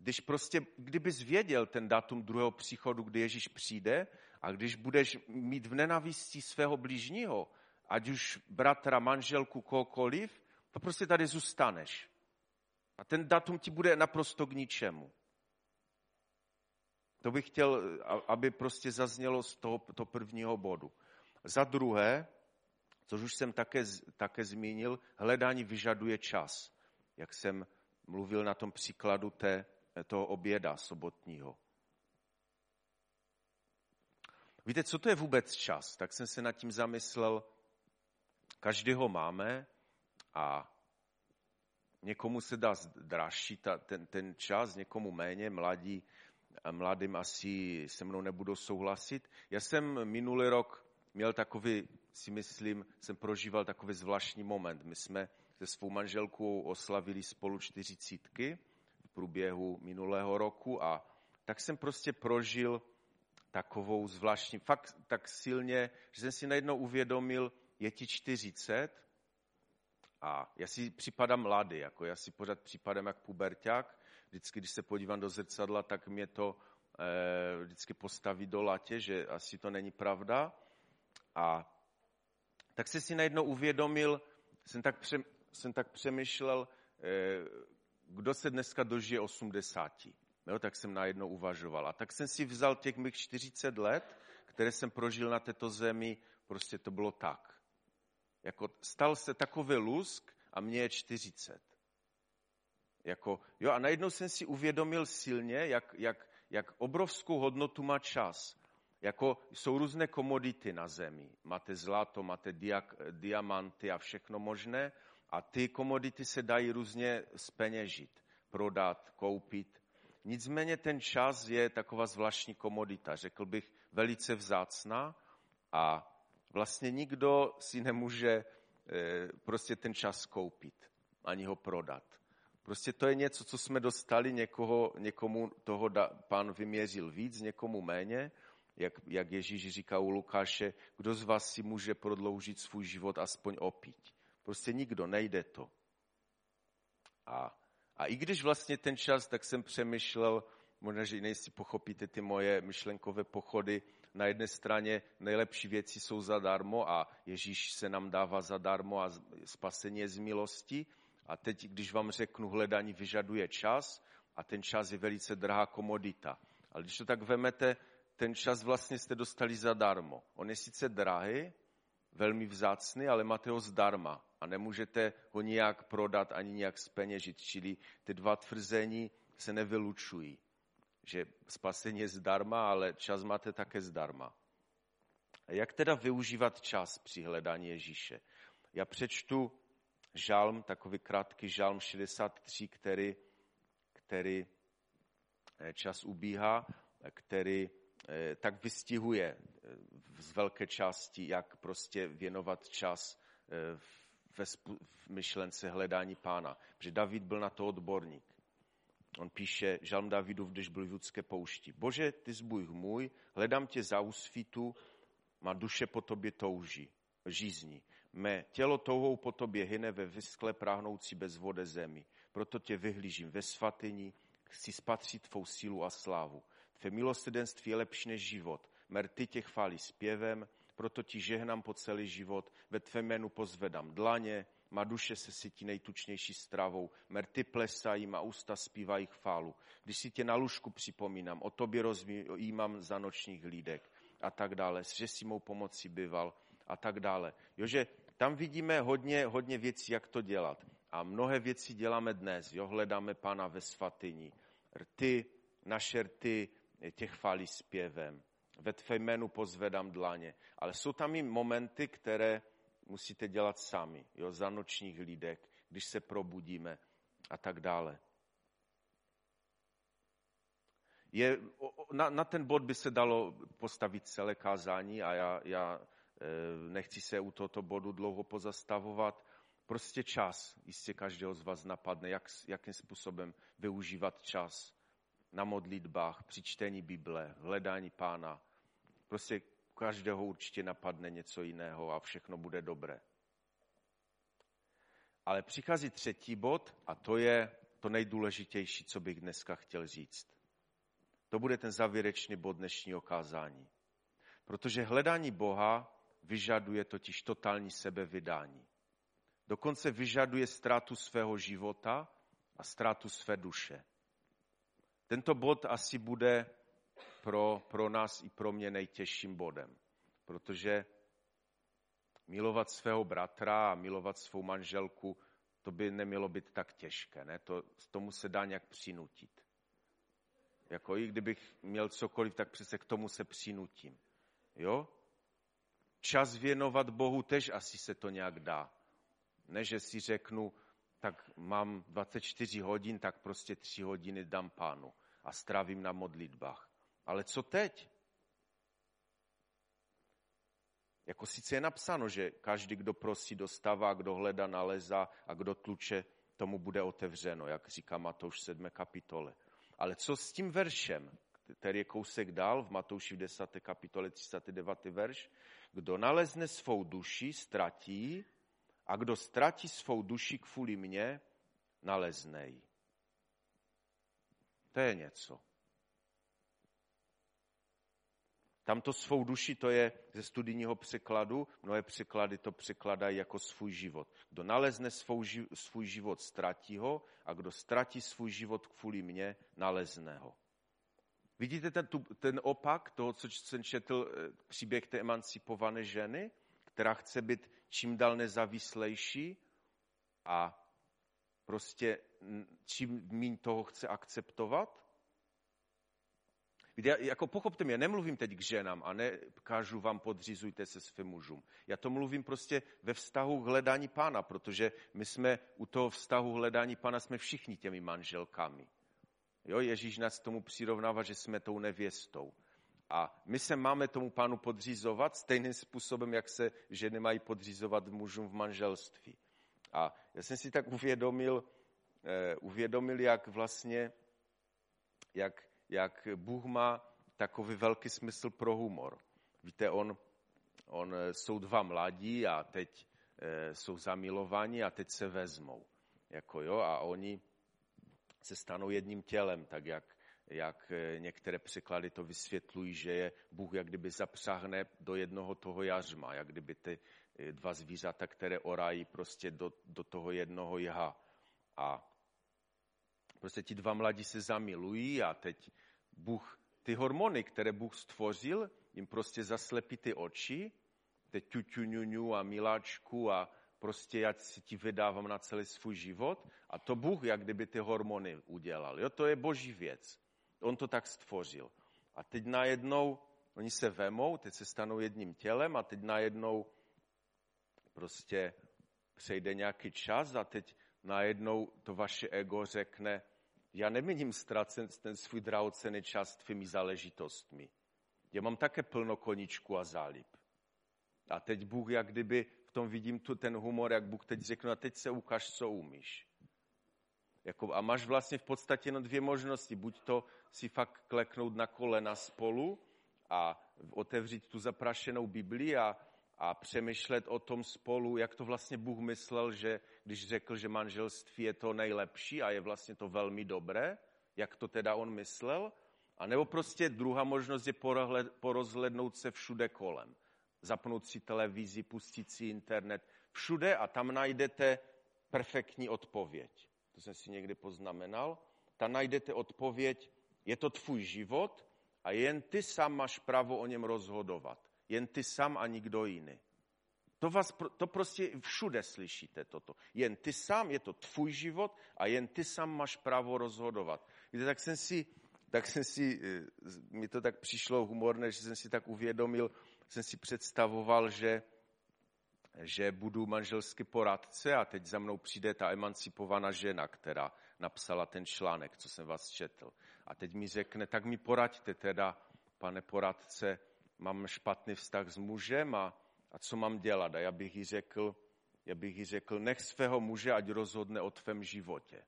když prostě, kdybys věděl ten datum druhého příchodu, kdy Ježíš přijde a když budeš mít v nenavistí svého blížního, ať už bratra, manželku, kohokoliv, to prostě tady zůstaneš. A ten datum ti bude naprosto k ničemu. To bych chtěl, aby prostě zaznělo z toho, toho prvního bodu. Za druhé, což už jsem také, také zmínil, hledání vyžaduje čas. Jak jsem mluvil na tom příkladu té toho oběda sobotního. Víte, co to je vůbec čas? Tak jsem se nad tím zamyslel. Každý ho máme a někomu se dá dražší ta, ten, ten čas, někomu méně, mladí, mladým asi se mnou nebudou souhlasit. Já jsem minulý rok měl takový, si myslím, jsem prožíval takový zvláštní moment. My jsme se svou manželkou oslavili spolu čtyřicítky průběhu minulého roku a tak jsem prostě prožil takovou zvláštní, fakt tak silně, že jsem si najednou uvědomil, je ti 40 a já si připadám mladý, jako já si pořád připadám jak puberták. Vždycky, když se podívám do zrcadla, tak mě to eh, vždycky postaví do latě, že asi to není pravda. A tak se si najednou uvědomil, jsem tak, pře, jsem tak přemýšlel, kdo se dneska dožije 80. Jo, tak jsem najednou uvažoval. A tak jsem si vzal těch mých 40 let, které jsem prožil na této zemi, prostě to bylo tak. Jako stal se takový lusk a mě je 40. Jako, jo, a najednou jsem si uvědomil silně, jak, jak, jak obrovskou hodnotu má čas. Jako jsou různé komodity na zemi. Máte zlato, máte diak, diamanty a všechno možné. A ty komodity se dají různě speněžit, prodat, koupit. Nicméně ten čas je taková zvláštní komodita, řekl bych velice vzácná a vlastně nikdo si nemůže eh, prostě ten čas koupit, ani ho prodat. Prostě to je něco, co jsme dostali, někoho, někomu toho da, pán vyměřil víc, někomu méně, jak, jak Ježíš říká u Lukáše, kdo z vás si může prodloužit svůj život aspoň opít. Prostě nikdo, nejde to. A, a i když vlastně ten čas, tak jsem přemýšlel, možná, že nejsi pochopíte ty moje myšlenkové pochody, na jedné straně nejlepší věci jsou zadarmo a Ježíš se nám dává zadarmo a spasení je z milosti. A teď, když vám řeknu, hledání vyžaduje čas a ten čas je velice drahá komodita. Ale když to tak vemete, ten čas vlastně jste dostali zadarmo. On je sice drahý, velmi vzácný, ale máte ho zdarma a nemůžete ho nijak prodat ani nijak speněžit. Čili ty dva tvrzení se nevylučují že spasení je zdarma, ale čas máte také zdarma. A jak teda využívat čas při hledání Ježíše? Já přečtu žalm, takový krátký žalm 63, který, který eh, čas ubíhá, který eh, tak vystihuje eh, z velké části, jak prostě věnovat čas ve v myšlence hledání pána. Protože David byl na to odborník. On píše Žalm Davidův, když byl v judské poušti. Bože, ty zbůj můj, hledám tě za úsvitu, má duše po tobě touží, žízní. Mé tělo touhou po tobě hyne ve vyskle práhnoucí bez vode zemi. Proto tě vyhlížím ve svatyni, chci spatřit tvou sílu a slávu. Tvé milosedenství je lepší než život. Merty tě chválí zpěvem, proto ti žehnám po celý život, ve tvé jménu pozvedám dlaně, má duše se sytí nejtučnější stravou, merty plesají, má ústa zpívají chválu. Když si tě na lůžku připomínám, o tobě rozjímám za nočních hlídek a tak dále, že si mou pomocí byval a tak dále. Jo, že tam vidíme hodně, hodně věcí, jak to dělat. A mnohé věci děláme dnes. Jo, hledáme Pána ve svatyni. Rty, naše rty tě chválí zpěvem. Ve tvé jménu pozvedám dlaně. Ale jsou tam i momenty, které musíte dělat sami, jo, za nočních lídek, když se probudíme a tak dále. Je, na, na ten bod by se dalo postavit celé kázání a já, já nechci se u tohoto bodu dlouho pozastavovat. Prostě čas, jistě každého z vás napadne, jak, jakým způsobem využívat čas na modlitbách, při čtení Bible, hledání pána. Prostě každého určitě napadne něco jiného a všechno bude dobré. Ale přichází třetí bod a to je to nejdůležitější, co bych dneska chtěl říct. To bude ten závěrečný bod dnešního kázání. Protože hledání Boha vyžaduje totiž totální sebevydání. Dokonce vyžaduje ztrátu svého života a ztrátu své duše. Tento bod asi bude pro, pro nás i pro mě nejtěžším bodem. Protože milovat svého bratra a milovat svou manželku, to by nemělo být tak těžké. Ne? To, tomu se dá nějak přinutit. Jako i kdybych měl cokoliv, tak přece k tomu se přinutím. Jo? Čas věnovat Bohu tež asi se to nějak dá. Ne, že si řeknu, tak mám 24 hodin, tak prostě 3 hodiny dám pánu a strávím na modlitbách. Ale co teď? Jako sice je napsáno, že každý, kdo prosí, dostává, kdo hledá, naleza a kdo tluče, tomu bude otevřeno, jak říká Matouš 7. kapitole. Ale co s tím veršem, který je kousek dál v Matouši v 10. kapitole 39. verš? Kdo nalezne svou duši, ztratí, a kdo ztratí svou duši kvůli mně, nalezne ji. To je něco. Tamto svou duši, to je ze studijního překladu, mnohé překlady to překladají jako svůj život. Kdo nalezne svou, svůj život, ztratí ho a kdo ztratí svůj život kvůli mně, nalezne ho. Vidíte ten, ten opak toho, co jsem četl, eh, příběh té emancipované ženy, která chce být čím dál nezávislejší a prostě čím méně toho chce akceptovat? Víte, jako pochopte mě, nemluvím teď k ženám a nekážu vám podřizujte se svým mužům. Já to mluvím prostě ve vztahu hledání pána, protože my jsme u toho vztahu hledání pána jsme všichni těmi manželkami. Jo, Ježíš nás tomu přirovnává, že jsme tou nevěstou. A my se máme tomu pánu podřizovat stejným způsobem, jak se ženy mají podřizovat mužům v manželství. A já jsem si tak uvědomil, eh, uvědomil jak vlastně, jak, jak Bůh má takový velký smysl pro humor. Víte, on, on eh, jsou dva mladí a teď eh, jsou zamilovaní a teď se vezmou. Jako jo, a oni se stanou jedním tělem, tak jak, jak eh, některé překlady to vysvětlují, že je Bůh jak kdyby zapřahne do jednoho toho jařma, jak kdyby ty eh, dva zvířata, které orají prostě do, do toho jednoho jha. A prostě ti dva mladí se zamilují a teď Bůh, ty hormony, které Bůh stvořil, jim prostě zaslepí ty oči, teď ťuťuňuňu a miláčku a prostě já si ti vydávám na celý svůj život a to Bůh jak kdyby ty hormony udělal. Jo, to je boží věc. On to tak stvořil. A teď najednou oni se vemou, teď se stanou jedním tělem a teď najednou prostě přejde nějaký čas a teď najednou to vaše ego řekne, já neměním ztracen ten svůj drahocený čas tvými záležitostmi. Já mám také plno koničku a zálib. A teď Bůh jak kdyby v tom vidím tu ten humor, jak Bůh teď řekne, a teď se ukáž, co umíš. Jako, a máš vlastně v podstatě jenom dvě možnosti. Buď to si fakt kleknout na kolena spolu a otevřít tu zaprašenou Biblii a, a přemýšlet o tom spolu, jak to vlastně Bůh myslel, že když řekl, že manželství je to nejlepší a je vlastně to velmi dobré, jak to teda on myslel, a nebo prostě druhá možnost je porozhlednout se všude kolem zapnout si televizi, pustit si internet, všude a tam najdete perfektní odpověď. To jsem si někdy poznamenal. Tam najdete odpověď, je to tvůj život a jen ty sám máš právo o něm rozhodovat. Jen ty sám a nikdo jiný. To, vás, to prostě všude slyšíte toto. Jen ty sám, je to tvůj život a jen ty sám máš právo rozhodovat. Víte, tak jsem si, tak jsem si, eh, mi to tak přišlo humorné, že jsem si tak uvědomil, jsem si představoval, že, že budu manželský poradce a teď za mnou přijde ta emancipovaná žena, která napsala ten článek, co jsem vás četl. A teď mi řekne, tak mi poraďte teda, pane poradce, mám špatný vztah s mužem a, a co mám dělat? A já bych jí řekl, já bych jí řekl, nech svého muže, ať rozhodne o tvém životě.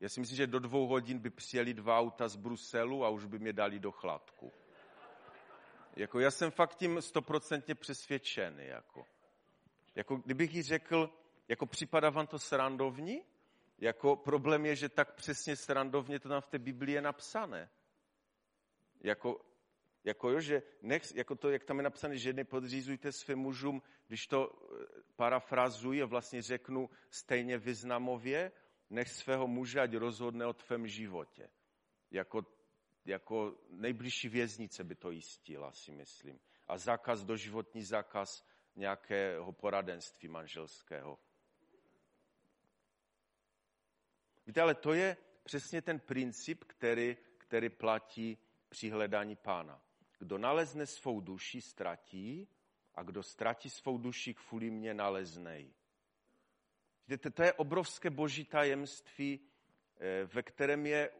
Já si myslím, že do dvou hodin by přijeli dva auta z Bruselu a už by mě dali do chladku. Jako já jsem fakt tím stoprocentně přesvědčený. Jako. jako kdybych jí řekl, jako připadá vám to srandovní? Jako problém je, že tak přesně srandovně to tam v té Biblii je napsané. Jako, jako, jo, že nech, jako to, jak tam je napsané, že nepodřízujte svým mužům, když to eh, parafrazuji a vlastně řeknu stejně vyznamově, nech svého muže, ať rozhodne o tvém životě. Jako jako nejbližší věznice by to jistila, si myslím. A zákaz, doživotní zákaz nějakého poradenství manželského. Víte, ale to je přesně ten princip, který, který platí při hledání pána. Kdo nalezne svou duši, ztratí, a kdo ztratí svou duši, kvůli mě naleznej. Víte, to je obrovské boží tajemství, ve kterém je,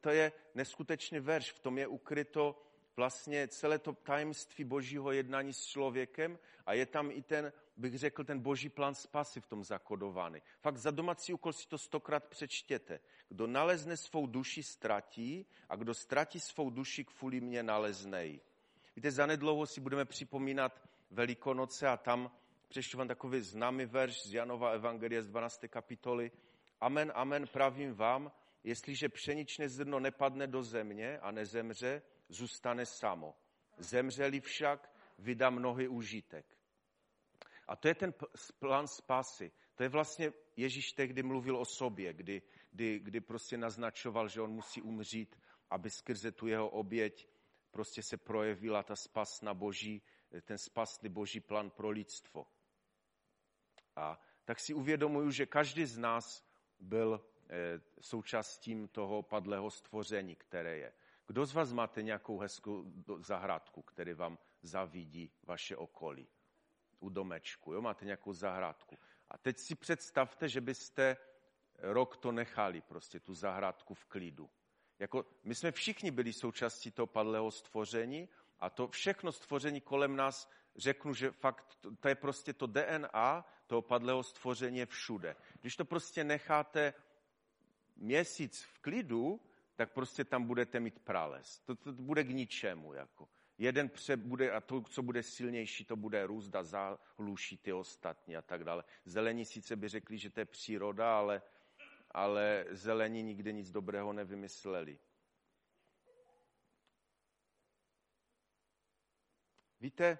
to je neskutečný verš, v tom je ukryto vlastně celé to tajemství božího jednání s člověkem a je tam i ten, bych řekl, ten boží plán spasy v tom zakodovaný. Fakt za domácí úkol si to stokrát přečtěte. Kdo nalezne svou duši, ztratí a kdo ztratí svou duši, kvůli mě naleznej. Víte, zanedlouho si budeme připomínat Velikonoce a tam přečtu vám takový známý verš z Janova Evangelia z 12. kapitoly, Amen, amen, pravím vám, jestliže pšeničné zrno nepadne do země a nezemře, zůstane samo. Zemřeli však, vydá mnohy užitek. A to je ten plán spásy. To je vlastně Ježíš tehdy mluvil o sobě, kdy, kdy, kdy prostě naznačoval, že on musí umřít, aby skrze tu jeho oběť prostě se projevila ta spasna boží, ten spasný boží plán pro lidstvo. A tak si uvědomuju, že každý z nás byl eh, součástí toho padlého stvoření, které je. Kdo z vás máte nějakou hezkou zahradku, který vám zavídí vaše okolí? U domečku, jo? máte nějakou zahradku. A teď si představte, že byste rok to nechali, prostě tu zahradku v klidu. Jako, my jsme všichni byli součástí toho padlého stvoření a to všechno stvoření kolem nás, řeknu, že fakt to, to je prostě to DNA toho padlého stvoření všude. Když to prostě necháte měsíc v klidu, tak prostě tam budete mít prales. To, to bude k ničemu. Jako. Jeden pře bude, a to, co bude silnější, to bude růst a zahluší ty ostatní a tak dále. Zelení sice by řekli, že to je příroda, ale, ale zelení nikdy nic dobrého nevymysleli. Víte,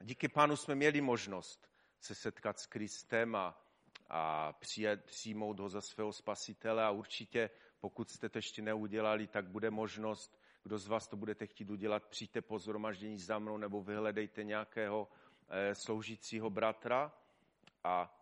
díky pánu jsme měli možnost se setkat s Kristem a, a přijet, přijmout ho za svého spasitele a určitě, pokud jste to ještě neudělali, tak bude možnost, kdo z vás to budete chtít udělat, přijďte po zhromaždění za mnou nebo vyhledejte nějakého e, sloužícího bratra a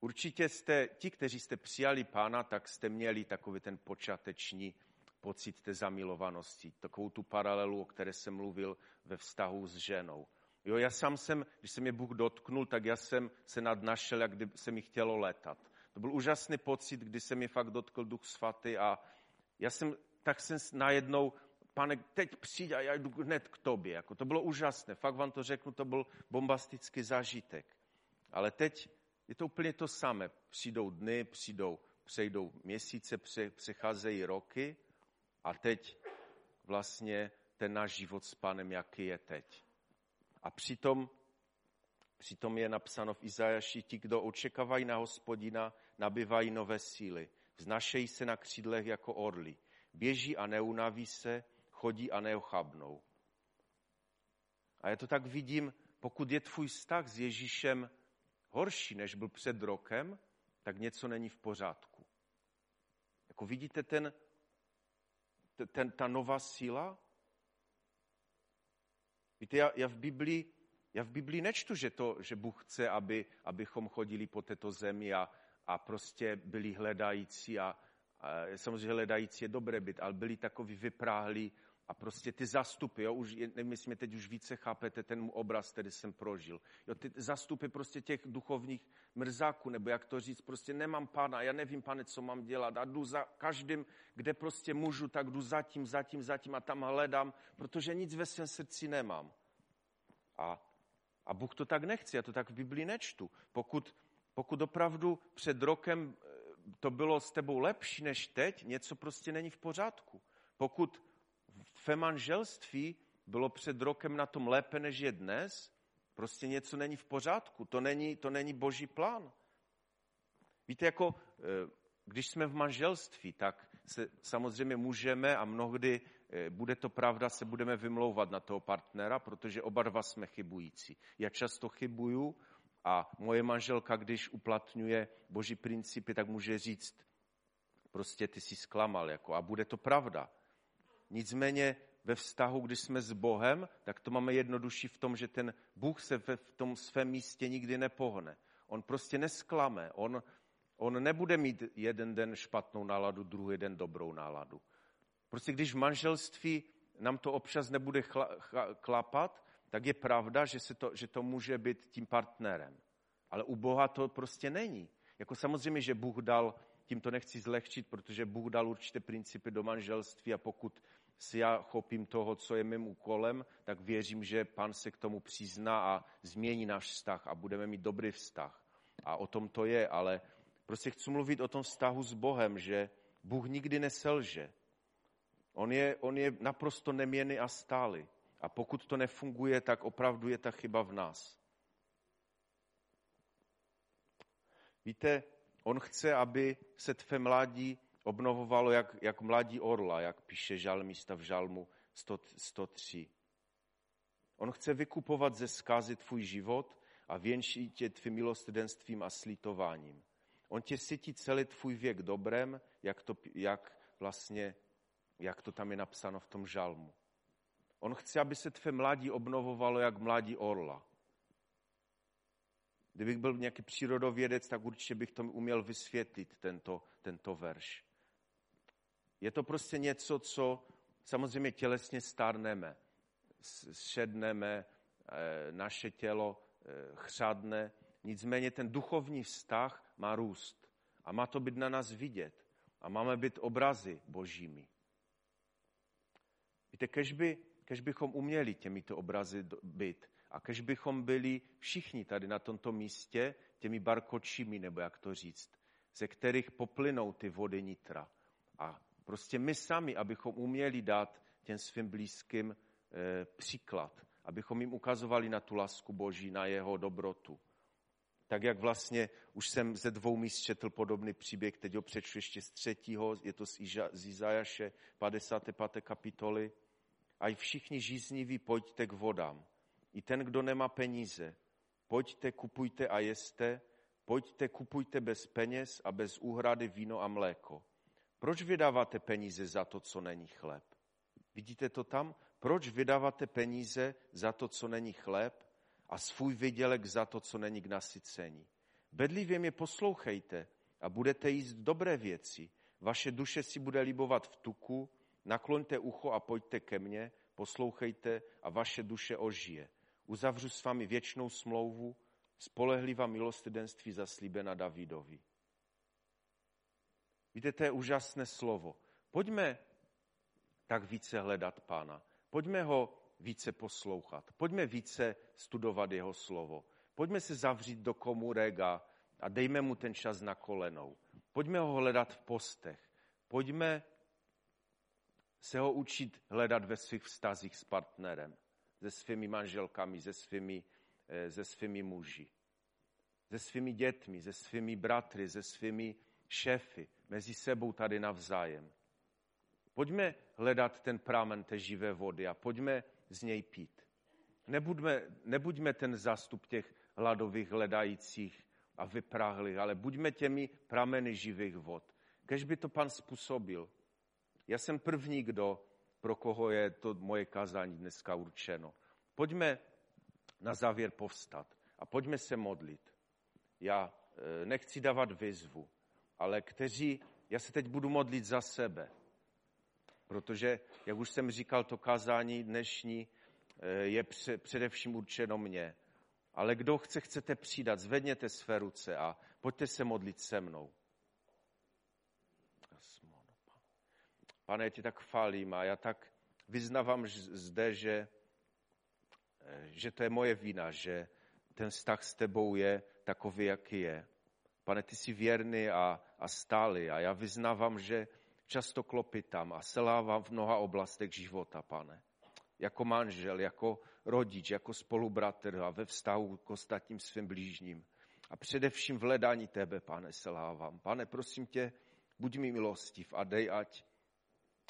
určitě jste, ti, kteří jste přijali pána, tak jste měli takový ten počáteční pocit té zamilovanosti, takovou tu paralelu, o které jsem mluvil ve vztahu s ženou. Jo, já sám jsem, když se mě Bůh dotknul, tak já jsem se nadnašel, jak kdyby se mi chtělo letat. To byl úžasný pocit, kdy se mi fakt dotkl Duch Svatý a já jsem, tak jsem najednou, pane, teď přijď a já jdu hned k tobě. Jako to bylo úžasné, fakt vám to řeknu, to byl bombastický zážitek. Ale teď je to úplně to samé. Přijdou dny, přijdou, přejdou měsíce, přecházejí roky a teď vlastně ten náš život s Pánem, jaký je teď. A přitom, přitom je napsáno v Izajaši, ti, kdo očekávají na hospodina, nabývají nové síly. Vznašejí se na křídlech jako orly. Běží a neunaví se, chodí a neochabnou. A já to tak vidím, pokud je tvůj vztah s Ježíšem horší, než byl před rokem, tak něco není v pořádku. Jako vidíte ten, ten, ta nová síla? Víte, já, já, v Biblii, já v Biblii nečtu, že, to, že Bůh chce, aby, abychom chodili po této zemi a, a prostě byli hledající a, a samozřejmě hledající je dobré být, ale byli takový vypráhlí a prostě ty zastupy, jo, už, mě teď už více chápete ten obraz, který jsem prožil. Jo, ty zastupy prostě těch duchovních mrzáků, nebo jak to říct, prostě nemám pána, já nevím, pane, co mám dělat a jdu za každým, kde prostě můžu, tak jdu zatím, zatím, zatím a tam hledám, protože nic ve svém srdci nemám. A, a Bůh to tak nechce, já to tak v Biblii nečtu. Pokud, pokud opravdu před rokem eh, to bylo s tebou lepší než teď, něco prostě není v pořádku. Pokud tvé manželství bylo před rokem na tom lépe, než je dnes, prostě něco není v pořádku. To není, to není boží plán. Víte, jako eh, když jsme v manželství, tak se samozřejmě můžeme a mnohdy eh, bude to pravda, se budeme vymlouvat na toho partnera, protože oba dva jsme chybující. Já často chybuju a moje manželka, když uplatňuje boží principy, tak může říct, prostě ty jsi zklamal, jako, a bude to pravda. Nicméně ve vztahu, když jsme s Bohem, tak to máme jednodušší v tom, že ten Bůh se v tom svém místě nikdy nepohne. On prostě nesklame. On, on nebude mít jeden den špatnou náladu, druhý den dobrou náladu. Prostě když v manželství nám to občas nebude chla, klapat, tak je pravda, že, se to, že to může být tím partnerem. Ale u Boha to prostě není. Jako samozřejmě, že Bůh dal, tím to nechci zlehčit, protože Bůh dal určité principy do manželství a pokud si já chopím toho, co je mým úkolem, tak věřím, že pan se k tomu přizná a změní náš vztah a budeme mít dobrý vztah. A o tom to je, ale prostě chci mluvit o tom vztahu s Bohem, že Bůh nikdy neselže. On je, on je naprosto neměný a stály. A pokud to nefunguje, tak opravdu je ta chyba v nás. Víte, on chce, aby se tvé mládí obnovovalo jak, jak mladí orla, jak píše žalmista v žalmu 100, 103. On chce vykupovat ze zkázy tvůj život a věnší tě tvým milostrdenstvím a slitováním. On tě sytí celý tvůj věk dobrem, jak, to, jak vlastně, jak to tam je napsáno v tom žalmu. On chce, aby se tvé mladí obnovovalo jak mladí orla. Kdybych byl nějaký přírodovědec, tak určitě bych to uměl vysvětlit, tento, tento verš. Je to prostě něco, co samozřejmě tělesně stárneme, šedneme, eh, naše tělo eh, chřadne, nicméně ten duchovní vztah má růst a má to být na nás vidět a máme být obrazy božími. Víte, kež, by, kež bychom uměli těmito obrazy být a kež bychom byli všichni tady na tomto místě těmi barkočími, nebo jak to říct, ze kterých poplynou ty vody nitra. A prostě my sami, abychom uměli dát těm svým blízkým e, příklad, abychom jim ukazovali na tu lásku Boží, na jeho dobrotu. Tak jak vlastně už jsem ze dvou míst četl podobný příběh, teď ho přečtu ještě z třetího, je to z, Iža, z Izajaše 55. kapitoly. A i všichni žízniví pojďte k vodám. I ten, kdo nemá peníze, pojďte, kupujte a jeste, pojďte, kupujte bez peněz a bez úhrady víno a mléko. Proč vydáváte peníze za to, co není chléb? Vidíte to tam? Proč vydáváte peníze za to, co není chléb a svůj vydělek za to, co není k nasycení? Bedlivě mě poslouchejte a budete jíst dobré věci. Vaše duše si bude libovat v tuku, nakloňte ucho a pojďte ke mně, poslouchejte a vaše duše ožije. Uzavřu s vámi věčnou smlouvu, spolehlivá milostrdenství zaslíbena Davidovi. Víte, to je úžasné slovo. Pojďme tak více hledat Pána. Pojďme ho více poslouchat. Pojďme více studovat jeho slovo. Pojďme se zavřít do komurega a dejme mu ten čas na kolenou. Pojďme ho hledat v postech. Pojďme se ho učit hledat ve svých vztazích s partnerem, se svými manželkami, se svými, eh, se svými muži, se svými dětmi, se svými bratry, se svými šéfy, mezi sebou tady navzájem. Pojďme hledat ten prámen té živé vody a pojďme z něj pít. Nebuďme, nebuďme ten zástup těch hladových hledajících a vyprahlých, ale buďme těmi prameny živých vod. Kež by to pan způsobil. Já jsem první, kdo, pro koho je to moje kazání dneska určeno. Pojďme na závěr povstat a pojďme se modlit. Já e, nechci dávat výzvu, ale kteří, já se teď budu modlit za sebe, protože, jak už jsem říkal, to kázání dnešní eh, je především určeno mně. Ale kdo chce, chcete přidat, zvedněte své ruce a pojďte se modlit se mnou. Pane, já ti tak chválím a já tak vyznávám zde, že, eh, že to je moje vina, že ten vztah s tebou je takový, jaký je. Pane, ty jsi věrný a, a stálý a já vyznávám, že často klopitám a selávám v mnoha oblastech života, pane. Jako manžel, jako rodič, jako spolubratr a ve vztahu k ostatním svým blížním. A především v hledání tebe, pane, selávám. Pane, prosím tě, buď mi milostiv a dej, ať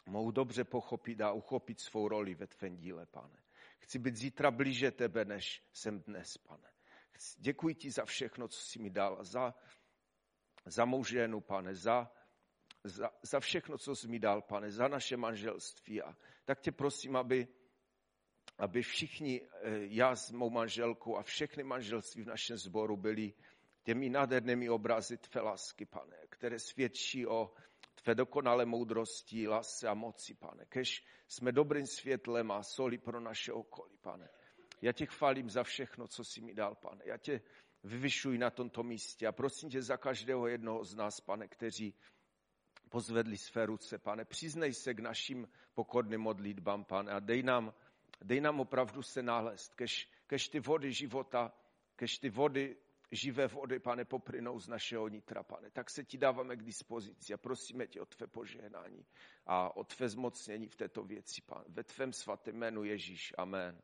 mohu dobře pochopit a uchopit svou roli ve tvém díle, pane. Chci být zítra blíže tebe, než jsem dnes, pane. Děkuji ti za všechno, co jsi mi dal, za, za mou ženu, pane, za, za, za všechno, co jsi mi dal, pane, za naše manželství. A tak tě prosím, aby, aby všichni, eh, já s mou manželkou a všechny manželství v našem sboru byli těmi nádhernými obrazy tvé lásky, pane, které svědčí o tvé dokonalé moudrosti, lásce a moci, pane. Kež jsme dobrým světlem a soli pro naše okolí, pane. Já tě chválím za všechno, co jsi mi dal, pane. Já tě vyvyšuji na tomto místě a prosím tě za každého jednoho z nás, pane, kteří pozvedli své ruce, pane. Přiznej se k našim pokorným modlitbám, pane, a dej nám, dej nám opravdu se nalézt, kež, kež ty vody života, kež ty vody, živé vody, pane, poprynou z našeho nitra, pane. Tak se ti dáváme k dispozici a prosíme tě o tvé požehnání a o tvé zmocnění v této věci, pane. Ve tvém svatém jménu Ježíš. Amen.